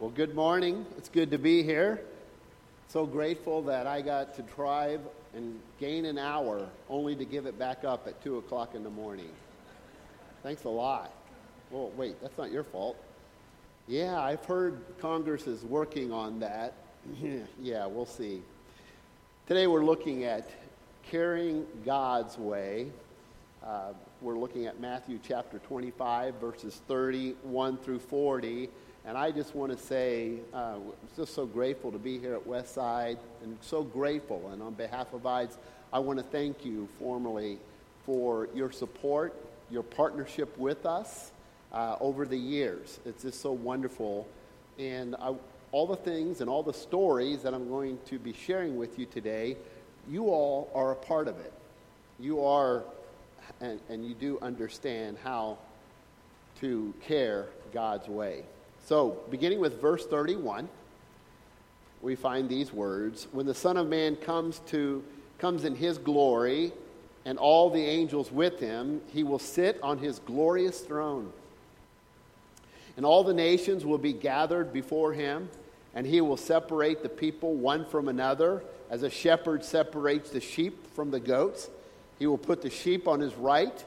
Well, good morning. It's good to be here. So grateful that I got to drive and gain an hour only to give it back up at 2 o'clock in the morning. Thanks a lot. Well, wait, that's not your fault. Yeah, I've heard Congress is working on that. yeah, we'll see. Today we're looking at carrying God's way. Uh, we're looking at Matthew chapter 25, verses 31 through 40. And I just want to say, uh, just so grateful to be here at Westside and so grateful. And on behalf of IDES, I want to thank you formally for your support, your partnership with us uh, over the years. It's just so wonderful. And I, all the things and all the stories that I'm going to be sharing with you today, you all are a part of it. You are, and, and you do understand how to care God's way. So, beginning with verse 31, we find these words When the Son of Man comes, to, comes in his glory and all the angels with him, he will sit on his glorious throne. And all the nations will be gathered before him, and he will separate the people one from another, as a shepherd separates the sheep from the goats. He will put the sheep on his right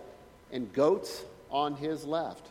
and goats on his left.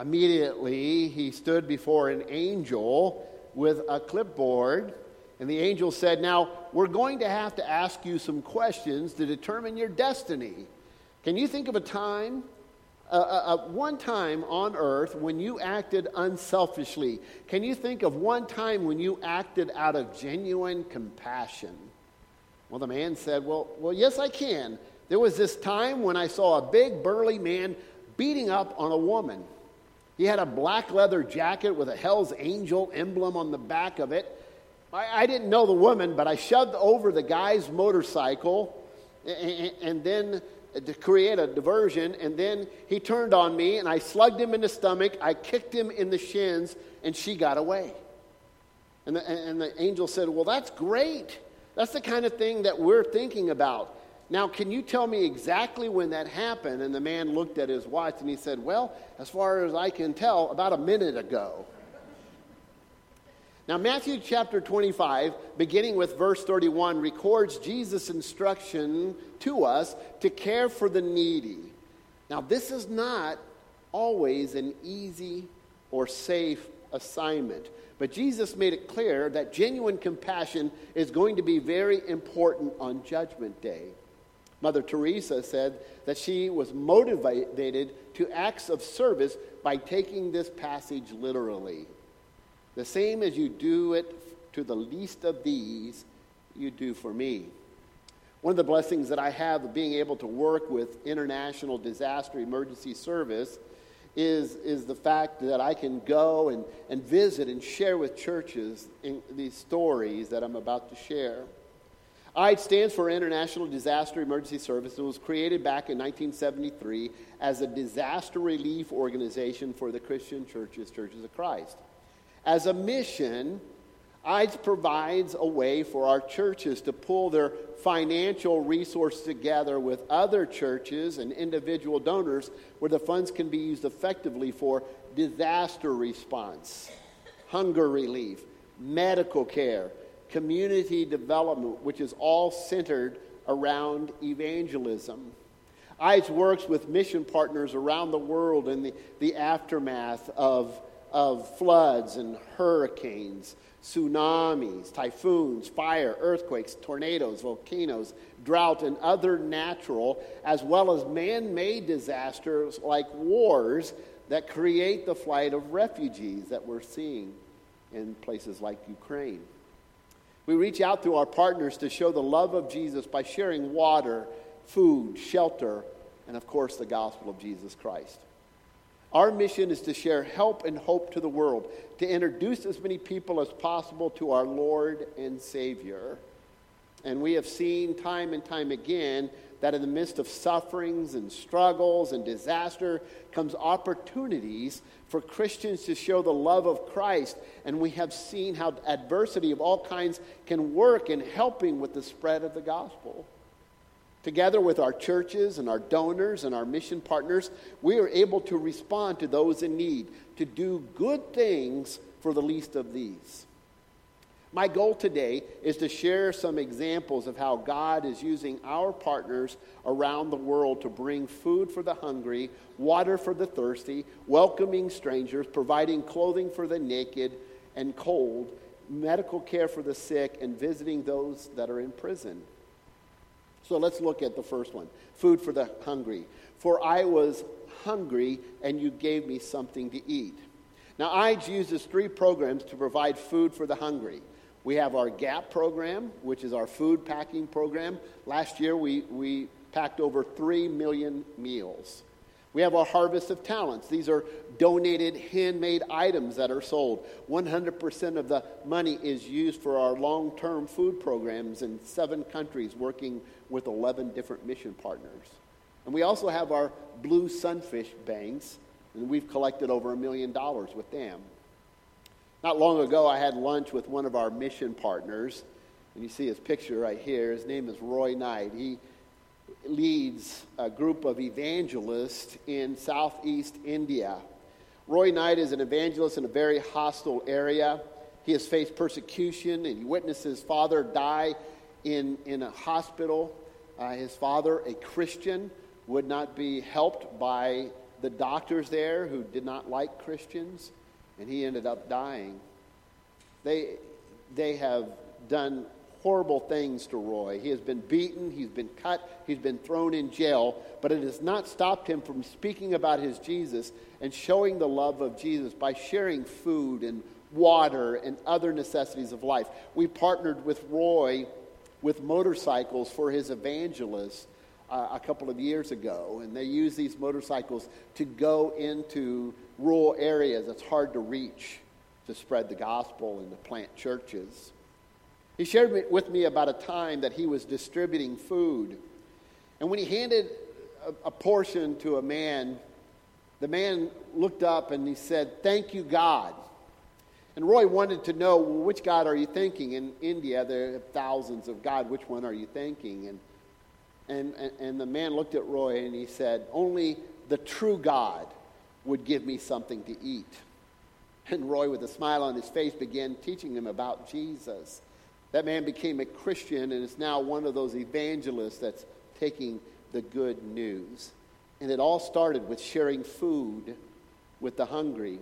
Immediately, he stood before an angel with a clipboard, and the angel said, Now, we're going to have to ask you some questions to determine your destiny. Can you think of a time, uh, uh, one time on earth when you acted unselfishly? Can you think of one time when you acted out of genuine compassion? Well, the man said, Well, well yes, I can. There was this time when I saw a big, burly man beating up on a woman. He had a black leather jacket with a Hell's Angel emblem on the back of it. I, I didn't know the woman, but I shoved over the guy's motorcycle and, and then to create a diversion. And then he turned on me and I slugged him in the stomach. I kicked him in the shins and she got away. And the, and the angel said, Well, that's great. That's the kind of thing that we're thinking about. Now, can you tell me exactly when that happened? And the man looked at his watch and he said, Well, as far as I can tell, about a minute ago. Now, Matthew chapter 25, beginning with verse 31, records Jesus' instruction to us to care for the needy. Now, this is not always an easy or safe assignment, but Jesus made it clear that genuine compassion is going to be very important on Judgment Day. Mother Teresa said that she was motivated to acts of service by taking this passage literally. The same as you do it to the least of these, you do for me. One of the blessings that I have of being able to work with International Disaster Emergency Service is, is the fact that I can go and, and visit and share with churches these stories that I'm about to share. IDES stands for International Disaster Emergency Service and was created back in 1973 as a disaster relief organization for the Christian churches, Churches of Christ. As a mission, IDES provides a way for our churches to pull their financial resources together with other churches and individual donors where the funds can be used effectively for disaster response, hunger relief, medical care, community development, which is all centered around evangelism. IDES works with mission partners around the world in the, the aftermath of, of floods and hurricanes, tsunamis, typhoons, fire, earthquakes, tornadoes, volcanoes, drought, and other natural, as well as man made disasters like wars that create the flight of refugees that we're seeing in places like Ukraine. We reach out to our partners to show the love of Jesus by sharing water, food, shelter, and of course, the gospel of Jesus Christ. Our mission is to share help and hope to the world, to introduce as many people as possible to our Lord and Savior. And we have seen time and time again that in the midst of sufferings and struggles and disaster comes opportunities for Christians to show the love of Christ. And we have seen how adversity of all kinds can work in helping with the spread of the gospel. Together with our churches and our donors and our mission partners, we are able to respond to those in need, to do good things for the least of these. My goal today is to share some examples of how God is using our partners around the world to bring food for the hungry, water for the thirsty, welcoming strangers, providing clothing for the naked and cold, medical care for the sick, and visiting those that are in prison. So let's look at the first one food for the hungry. For I was hungry, and you gave me something to eat. Now, IDES uses three programs to provide food for the hungry. We have our GAP program, which is our food packing program. Last year, we, we packed over 3 million meals. We have our Harvest of Talents. These are donated handmade items that are sold. 100% of the money is used for our long term food programs in seven countries, working with 11 different mission partners. And we also have our Blue Sunfish Banks, and we've collected over a million dollars with them. Not long ago, I had lunch with one of our mission partners, and you see his picture right here. His name is Roy Knight. He leads a group of evangelists in southeast India. Roy Knight is an evangelist in a very hostile area. He has faced persecution, and he witnessed his father die in, in a hospital. Uh, his father, a Christian, would not be helped by the doctors there who did not like Christians and he ended up dying. They, they have done horrible things to Roy. He has been beaten, he's been cut, he's been thrown in jail, but it has not stopped him from speaking about his Jesus and showing the love of Jesus by sharing food and water and other necessities of life. We partnered with Roy with motorcycles for his evangelist uh, a couple of years ago, and they use these motorcycles to go into rural areas that's hard to reach to spread the gospel and to plant churches. He shared with me about a time that he was distributing food. And when he handed a, a portion to a man, the man looked up and he said, Thank you, God. And Roy wanted to know, well, which God are you thanking? In India, there are thousands of God. Which one are you thinking? And, and, and, and the man looked at Roy and he said, Only the true God would give me something to eat. And Roy, with a smile on his face, began teaching him about Jesus. That man became a Christian and is now one of those evangelists that's taking the good news. And it all started with sharing food with the hungry.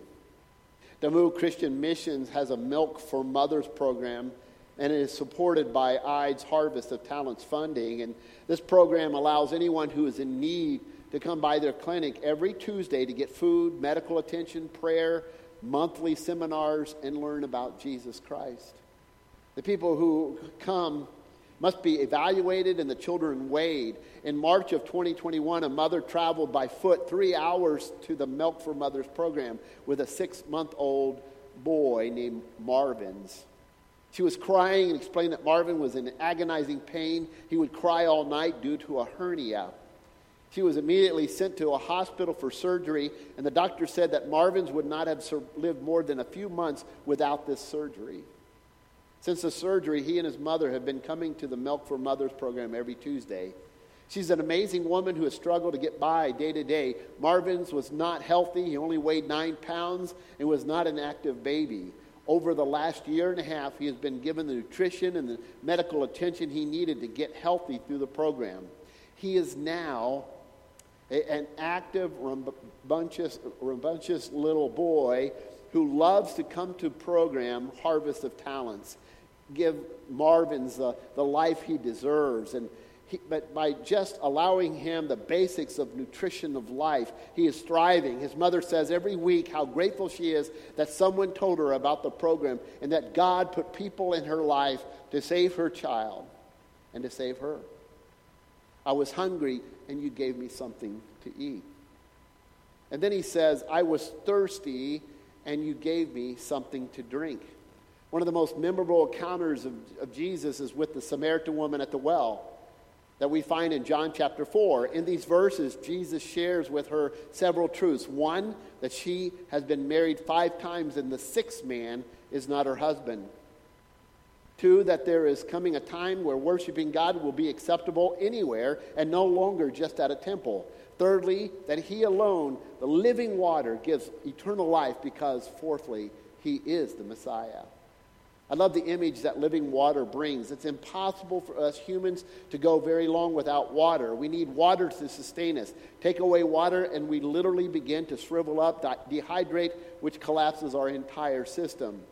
Damu Christian Missions has a Milk for Mothers program, and it is supported by IDES Harvest of Talents funding. And this program allows anyone who is in need to come by their clinic every Tuesday to get food, medical attention, prayer, monthly seminars, and learn about Jesus Christ. The people who come must be evaluated and the children weighed. In March of 2021, a mother traveled by foot three hours to the Milk for Mothers program with a six month old boy named Marvin's. She was crying and explained that Marvin was in agonizing pain. He would cry all night due to a hernia. She was immediately sent to a hospital for surgery, and the doctor said that Marvin's would not have lived more than a few months without this surgery. Since the surgery, he and his mother have been coming to the Milk for Mothers program every Tuesday. She's an amazing woman who has struggled to get by day to day. Marvin's was not healthy. He only weighed nine pounds and was not an active baby. Over the last year and a half, he has been given the nutrition and the medical attention he needed to get healthy through the program. He is now an active, rambunctious, rambunctious little boy who loves to come to program Harvest of Talents, give Marvin's the, the life he deserves. And he, but by just allowing him the basics of nutrition of life, he is thriving. His mother says every week how grateful she is that someone told her about the program and that God put people in her life to save her child and to save her. I was hungry and you gave me something to eat. And then he says, I was thirsty and you gave me something to drink. One of the most memorable encounters of, of Jesus is with the Samaritan woman at the well that we find in John chapter 4. In these verses, Jesus shares with her several truths. One, that she has been married five times and the sixth man is not her husband. Two, that there is coming a time where worshiping God will be acceptable anywhere and no longer just at a temple. Thirdly, that He alone, the living water, gives eternal life because, fourthly, He is the Messiah. I love the image that living water brings. It's impossible for us humans to go very long without water. We need water to sustain us. Take away water, and we literally begin to shrivel up, dehydrate, which collapses our entire system.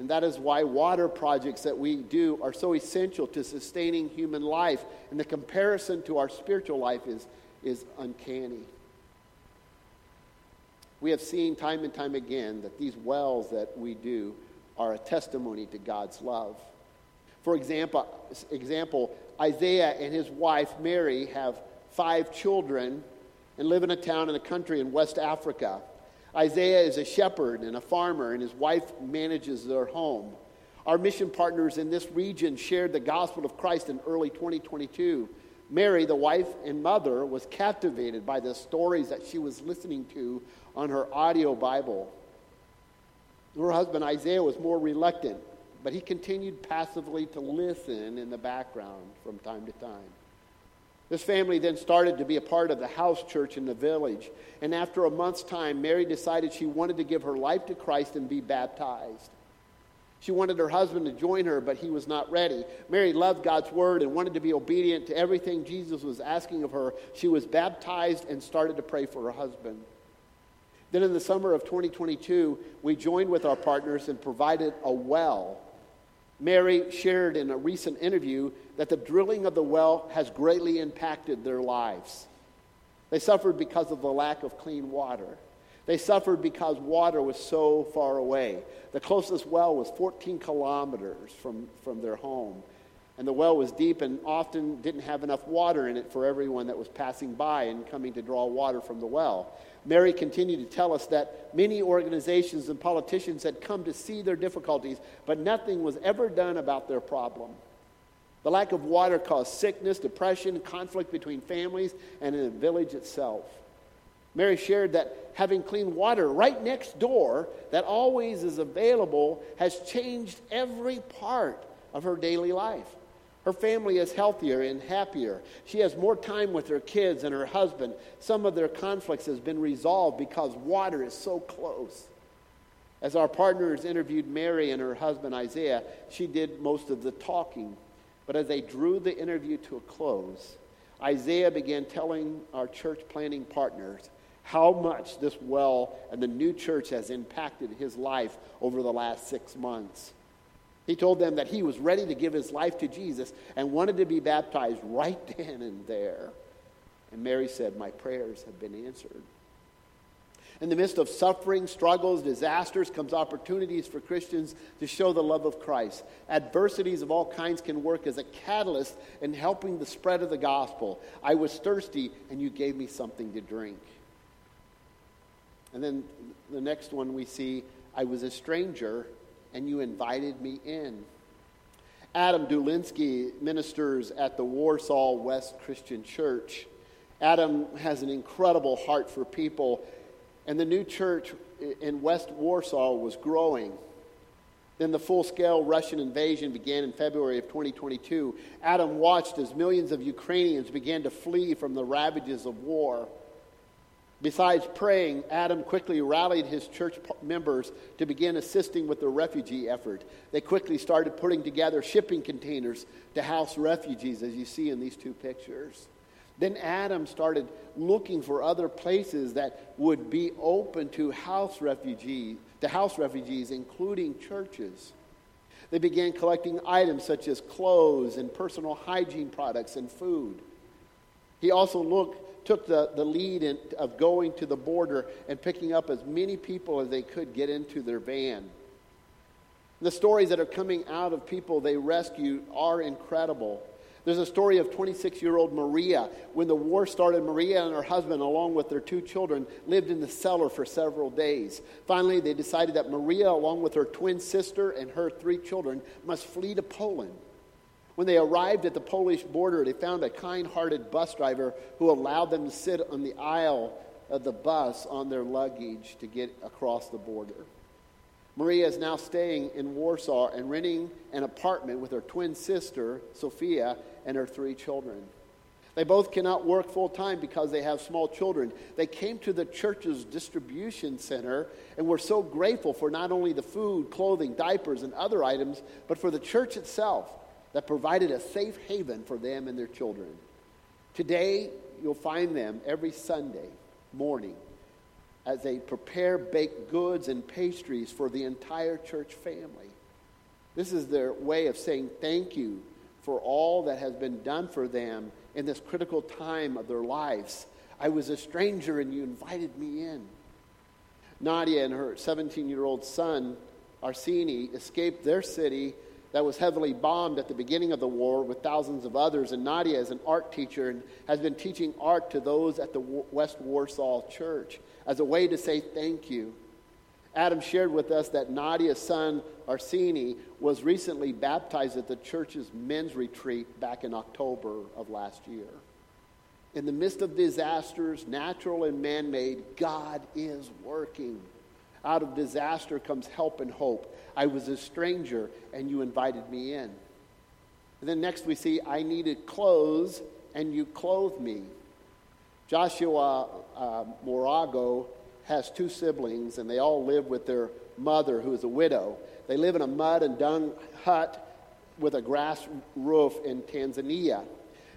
And that is why water projects that we do are so essential to sustaining human life. And the comparison to our spiritual life is, is uncanny. We have seen time and time again that these wells that we do are a testimony to God's love. For example, example, Isaiah and his wife Mary have five children and live in a town in a country in West Africa. Isaiah is a shepherd and a farmer, and his wife manages their home. Our mission partners in this region shared the gospel of Christ in early 2022. Mary, the wife and mother, was captivated by the stories that she was listening to on her audio Bible. Her husband Isaiah was more reluctant, but he continued passively to listen in the background from time to time. This family then started to be a part of the house church in the village. And after a month's time, Mary decided she wanted to give her life to Christ and be baptized. She wanted her husband to join her, but he was not ready. Mary loved God's word and wanted to be obedient to everything Jesus was asking of her. She was baptized and started to pray for her husband. Then in the summer of 2022, we joined with our partners and provided a well. Mary shared in a recent interview that the drilling of the well has greatly impacted their lives. They suffered because of the lack of clean water. They suffered because water was so far away. The closest well was 14 kilometers from, from their home. And the well was deep and often didn't have enough water in it for everyone that was passing by and coming to draw water from the well. Mary continued to tell us that many organizations and politicians had come to see their difficulties, but nothing was ever done about their problem. The lack of water caused sickness, depression, conflict between families, and in the village itself. Mary shared that having clean water right next door that always is available has changed every part of her daily life. Her family is healthier and happier. She has more time with her kids and her husband. Some of their conflicts has been resolved because water is so close. As our partners interviewed Mary and her husband Isaiah, she did most of the talking. But as they drew the interview to a close, Isaiah began telling our church planning partners how much this well and the new church has impacted his life over the last six months. He told them that he was ready to give his life to Jesus and wanted to be baptized right then and there. And Mary said, My prayers have been answered. In the midst of suffering, struggles, disasters comes opportunities for Christians to show the love of Christ. Adversities of all kinds can work as a catalyst in helping the spread of the gospel. I was thirsty and you gave me something to drink. And then the next one we see, I was a stranger and you invited me in. Adam Dulinsky ministers at the Warsaw West Christian Church. Adam has an incredible heart for people, and the new church in West Warsaw was growing. Then the full scale Russian invasion began in February of 2022. Adam watched as millions of Ukrainians began to flee from the ravages of war. Besides praying, Adam quickly rallied his church members to begin assisting with the refugee effort. They quickly started putting together shipping containers to house refugees, as you see in these two pictures. Then Adam started looking for other places that would be open to house refugees to house refugees, including churches. They began collecting items such as clothes and personal hygiene products and food. He also looked, took the, the lead in, of going to the border and picking up as many people as they could get into their van. The stories that are coming out of people they rescued are incredible. There's a story of 26 year old Maria. When the war started, Maria and her husband, along with their two children, lived in the cellar for several days. Finally, they decided that Maria, along with her twin sister and her three children, must flee to Poland. When they arrived at the Polish border, they found a kind hearted bus driver who allowed them to sit on the aisle of the bus on their luggage to get across the border. Maria is now staying in Warsaw and renting an apartment with her twin sister, Sophia, and her three children. They both cannot work full time because they have small children. They came to the church's distribution center and were so grateful for not only the food, clothing, diapers, and other items, but for the church itself that provided a safe haven for them and their children. Today, you'll find them every Sunday morning as they prepare baked goods and pastries for the entire church family. This is their way of saying thank you for all that has been done for them in this critical time of their lives. I was a stranger and you invited me in. Nadia and her 17 year old son, Arsini, escaped their city that was heavily bombed at the beginning of the war with thousands of others. And Nadia is an art teacher and has been teaching art to those at the West Warsaw Church as a way to say thank you. Adam shared with us that Nadia's son, Arsini, was recently baptized at the church's men's retreat back in October of last year. In the midst of disasters, natural and man made, God is working. Out of disaster comes help and hope. I was a stranger and you invited me in. And then next we see, I needed clothes and you clothed me. Joshua uh, Morago has two siblings, and they all live with their mother, who is a widow. They live in a mud and dung hut with a grass roof in Tanzania.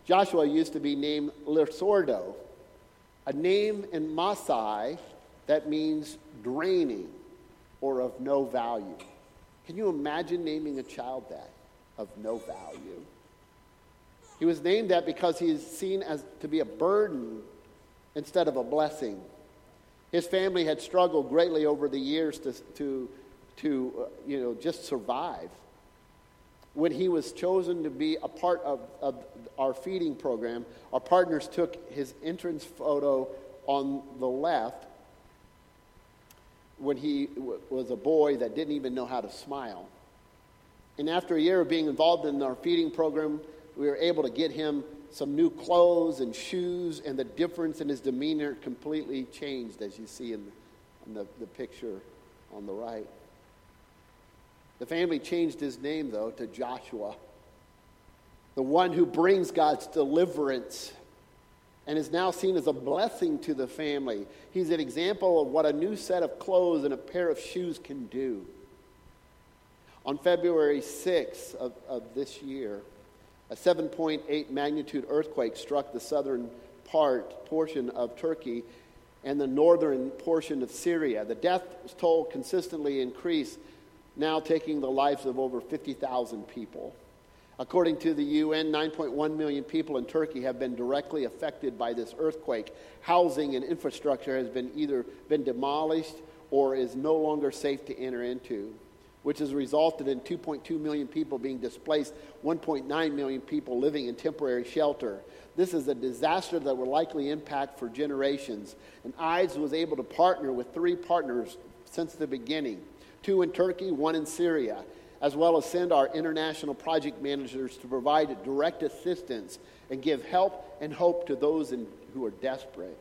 Joshua used to be named Lisordo, a name in Maasai that means draining or of no value. Can you imagine naming a child that? Of no value. He was named that because he is seen as to be a burden instead of a blessing. His family had struggled greatly over the years to, to, to uh, you know, just survive. When he was chosen to be a part of, of our feeding program, our partners took his entrance photo on the left when he w- was a boy that didn't even know how to smile. And after a year of being involved in our feeding program, we were able to get him some new clothes and shoes, and the difference in his demeanor completely changed, as you see in, in the, the picture on the right. The family changed his name, though, to Joshua, the one who brings God's deliverance and is now seen as a blessing to the family. He's an example of what a new set of clothes and a pair of shoes can do. On February 6th of, of this year, a 7.8 magnitude earthquake struck the southern part, portion of Turkey and the northern portion of Syria. The death toll consistently increased, now taking the lives of over 50,000 people. According to the UN, 9.1 million people in Turkey have been directly affected by this earthquake. Housing and infrastructure has been either been demolished or is no longer safe to enter into which has resulted in 2.2 million people being displaced, 1.9 million people living in temporary shelter. This is a disaster that will likely impact for generations. And IDES was able to partner with three partners since the beginning two in Turkey, one in Syria, as well as send our international project managers to provide direct assistance and give help and hope to those in, who are desperate.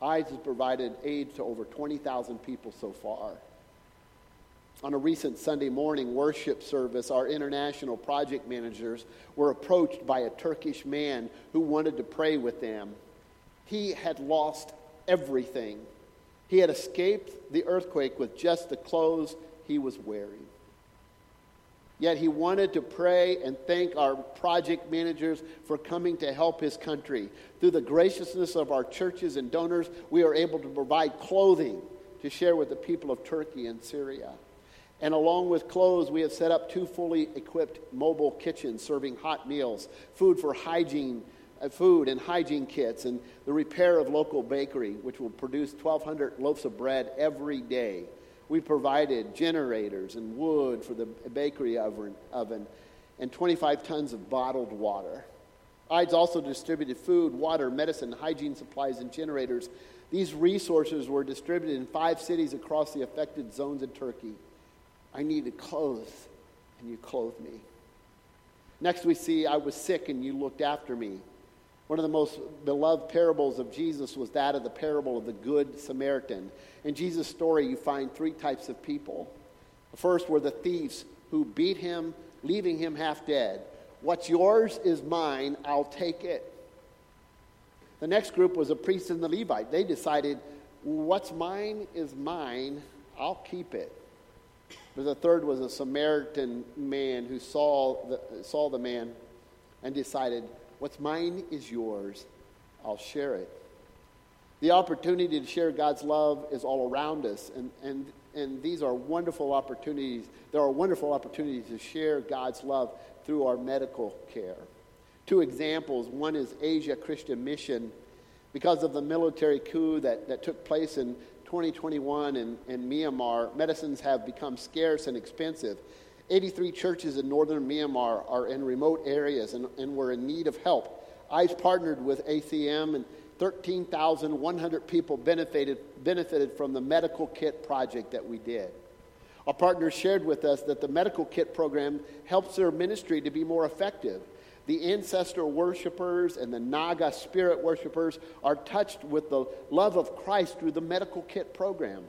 IDES has provided aid to over 20,000 people so far. On a recent Sunday morning worship service, our international project managers were approached by a Turkish man who wanted to pray with them. He had lost everything. He had escaped the earthquake with just the clothes he was wearing. Yet he wanted to pray and thank our project managers for coming to help his country. Through the graciousness of our churches and donors, we are able to provide clothing, to share with the people of Turkey and Syria. And along with clothes, we have set up two fully equipped mobile kitchens serving hot meals, food for hygiene, uh, food and hygiene kits, and the repair of local bakery, which will produce 1,200 loaves of bread every day. We provided generators and wood for the bakery oven, oven and 25 tons of bottled water. IDES also distributed food, water, medicine, hygiene supplies, and generators. These resources were distributed in five cities across the affected zones in Turkey. I needed clothes, and you clothed me. Next, we see, I was sick, and you looked after me. One of the most beloved parables of Jesus was that of the parable of the Good Samaritan. In Jesus' story, you find three types of people. The first were the thieves who beat him, leaving him half dead. What's yours is mine, I'll take it. The next group was the priest and the Levite. They decided, what's mine is mine, I'll keep it. But the third was a Samaritan man who saw the, saw the man and decided, What's mine is yours. I'll share it. The opportunity to share God's love is all around us, and, and, and these are wonderful opportunities. There are wonderful opportunities to share God's love through our medical care. Two examples one is Asia Christian Mission. Because of the military coup that, that took place in 2021 in, in Myanmar, medicines have become scarce and expensive. 83 churches in northern Myanmar are in remote areas and, and were in need of help. IDES partnered with ACM, and 13,100 people benefited, benefited from the medical kit project that we did. Our partners shared with us that the medical kit program helps their ministry to be more effective. The ancestor worshipers and the Naga spirit worshipers are touched with the love of Christ through the medical kit program.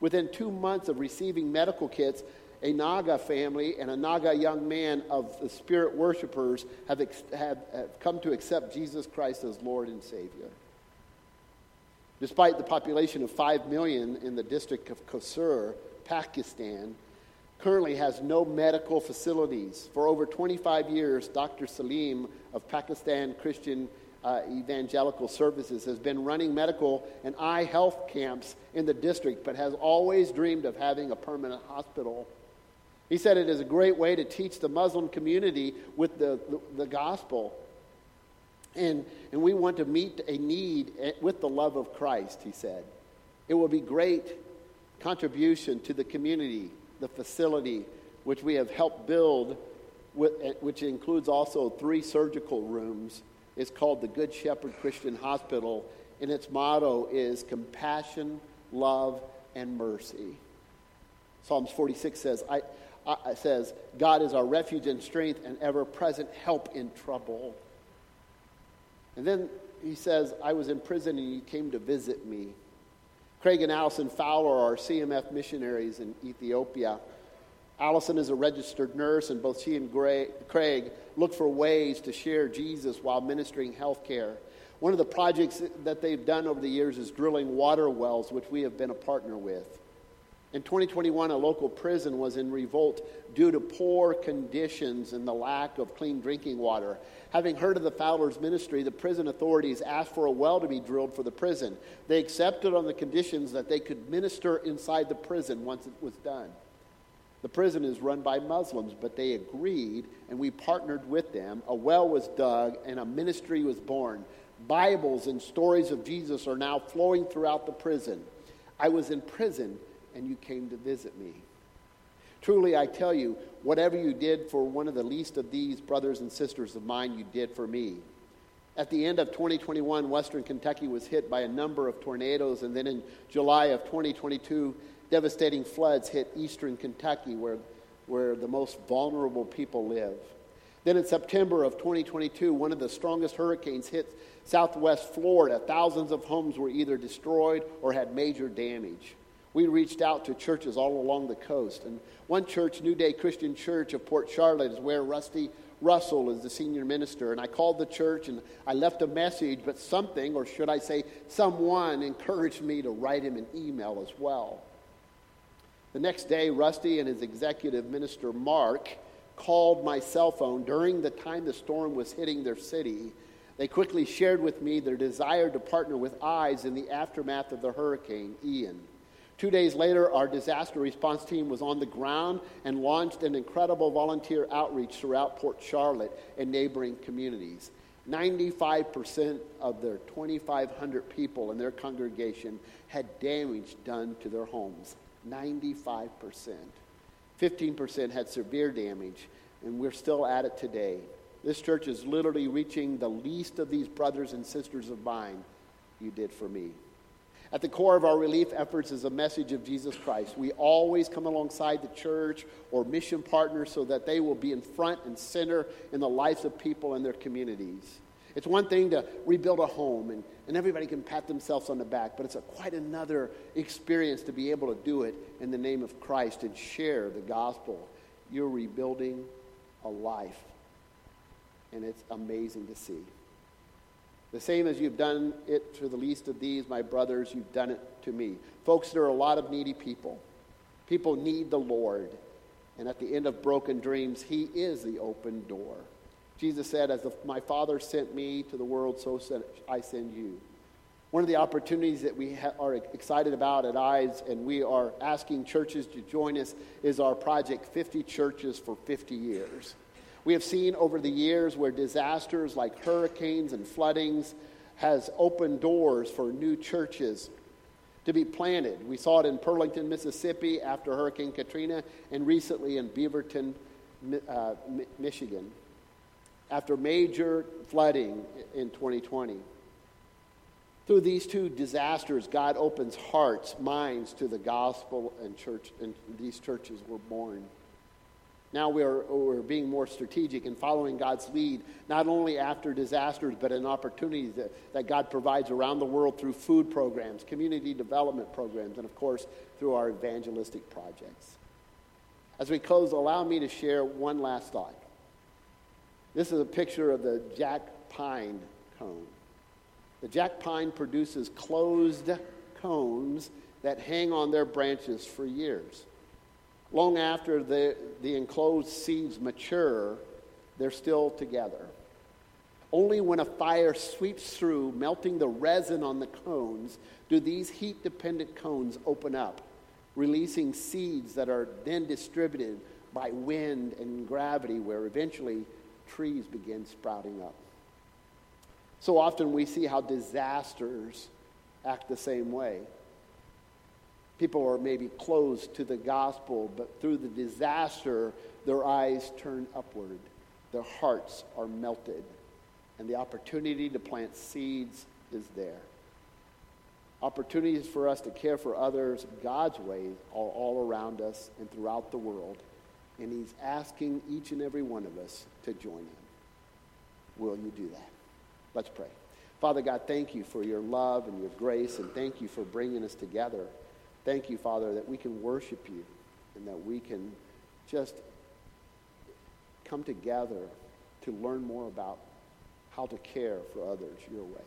Within two months of receiving medical kits, a Naga family and a Naga young man of the spirit worshipers have, ex- have, have come to accept Jesus Christ as Lord and Savior. Despite the population of 5 million in the district of Kasur, Pakistan, currently has no medical facilities. For over 25 years, Dr. Salim of Pakistan Christian uh, Evangelical Services has been running medical and eye health camps in the district, but has always dreamed of having a permanent hospital. He said it is a great way to teach the Muslim community with the, the, the gospel. And, and we want to meet a need eh, with the love of Christ, he said. It will be great contribution to the community the facility which we have helped build, eh, which includes also three surgical rooms, It's called the Good Shepherd Christian Hospital, and its motto is compassion, love, and mercy. Psalms 46 says, I, Uh, I, says, God is our refuge and strength and ever present help in trouble. And then he says, I was in prison and you came to visit me. Craig and Allison Fowler are CMF missionaries in Ethiopia. Allison is a registered nurse, and both she and Craig look for ways to share Jesus while ministering health care. One of the projects that they've done over the years is drilling water wells, which we have been a partner with. In 2021, a local prison was in revolt due to poor conditions and the lack of clean drinking water. Having heard of the Fowler's ministry, the prison authorities asked for a well to be drilled for the prison. They accepted on the conditions that they could minister inside the prison once it was done. The prison is run by Muslims, but they agreed, and we partnered with them. A well was dug, and a ministry was born. Bibles and stories of Jesus are now flowing throughout the prison. I was in prison, and you came to visit me. Truly, I tell you, whatever you did for one of the least of these brothers and sisters of mine, you did for me. At the end of 2021, Western Kentucky was hit by a number of tornadoes, and then in July of 2022, devastating floods hit eastern Kentucky, where, where the most vulnerable people live. Then in September of 2022, one of the strongest hurricanes hit southwest Florida. Thousands of homes were either destroyed or had major damage we reached out to churches all along the coast. And one church, New Day Christian Church of Port Charlotte, is where Rusty Russell is the senior minister. And I called the church and I left a message, but something, or should I say, someone encouraged me to write him an email as well. The next day, Rusty and his executive minister, Mark, called my cell phone during the time the storm was hitting their city. They quickly shared with me their desire to partner with IDES in the aftermath of the hurricane, Ian. Two days later, our disaster response team was on the ground and launched an incredible volunteer outreach throughout Port Charlotte and neighboring communities. 95% of their 2,500 people in their congregation had damage done to their homes. 95%. 15% had severe damage, and we're still at it today. This church is literally reaching the least of these brothers and sisters of mine you did for me. At the core of our relief efforts is a message of Jesus Christ. We always come alongside the church or mission partners so that they will be in front and center in the lives of people and their communities. It's one thing to rebuild a home and, and everybody can pat themselves on the back, but it's a, quite another experience to be able to do it in the name of Christ and share the gospel. You're rebuilding a life, and it's amazing to see. The same as you've done it to the least of these, my brothers, you've done it to me. Folks, there are a lot of needy people. People need the Lord. And at the end of broken dreams, He is the open door. Jesus said, As the, my Father sent me to the world, so I send you. One of the opportunities that we ha- are excited about at IDES, and we are asking churches to join us, is our project 50 Churches for 50 Years. We have seen over the years where disasters like hurricanes and floodings has opened doors for new churches to be planted. We saw it in Pearlington, Mississippi after Hurricane Katrina, and recently in Beaverton, uh, Michigan, after major flooding in 2020. Through these two disasters, God opens hearts, minds to the gospel, and church, and these churches were born. Now we're, we're being more strategic and following God's lead, not only after disasters, but in opportunities that, that God provides around the world through food programs, community development programs, and of course, through our evangelistic projects. As we close, allow me to share one last thought. This is a picture of the jack pine cone. The jack pine produces closed cones that hang on their branches for years. Long after the, the enclosed seeds mature, they're still together. Only when a fire sweeps through, melting the resin on the cones, do these heat dependent cones open up, releasing seeds that are then distributed by wind and gravity, where eventually trees begin sprouting up. So often we see how disasters act the same way. People are maybe closed to the gospel, but through the disaster, their eyes turn upward. Their hearts are melted. And the opportunity to plant seeds is there. Opportunities for us to care for others God's way are all around us and throughout the world. And He's asking each and every one of us to join Him. Will you do that? Let's pray. Father God, thank you for your love and your grace, and thank you for bringing us together. Thank you, Father, that we can worship you and that we can just come together to learn more about how to care for others your way.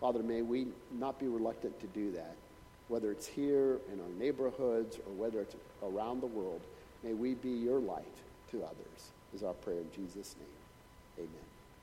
Father, may we not be reluctant to do that, whether it's here in our neighborhoods or whether it's around the world. May we be your light to others, is our prayer in Jesus' name. Amen.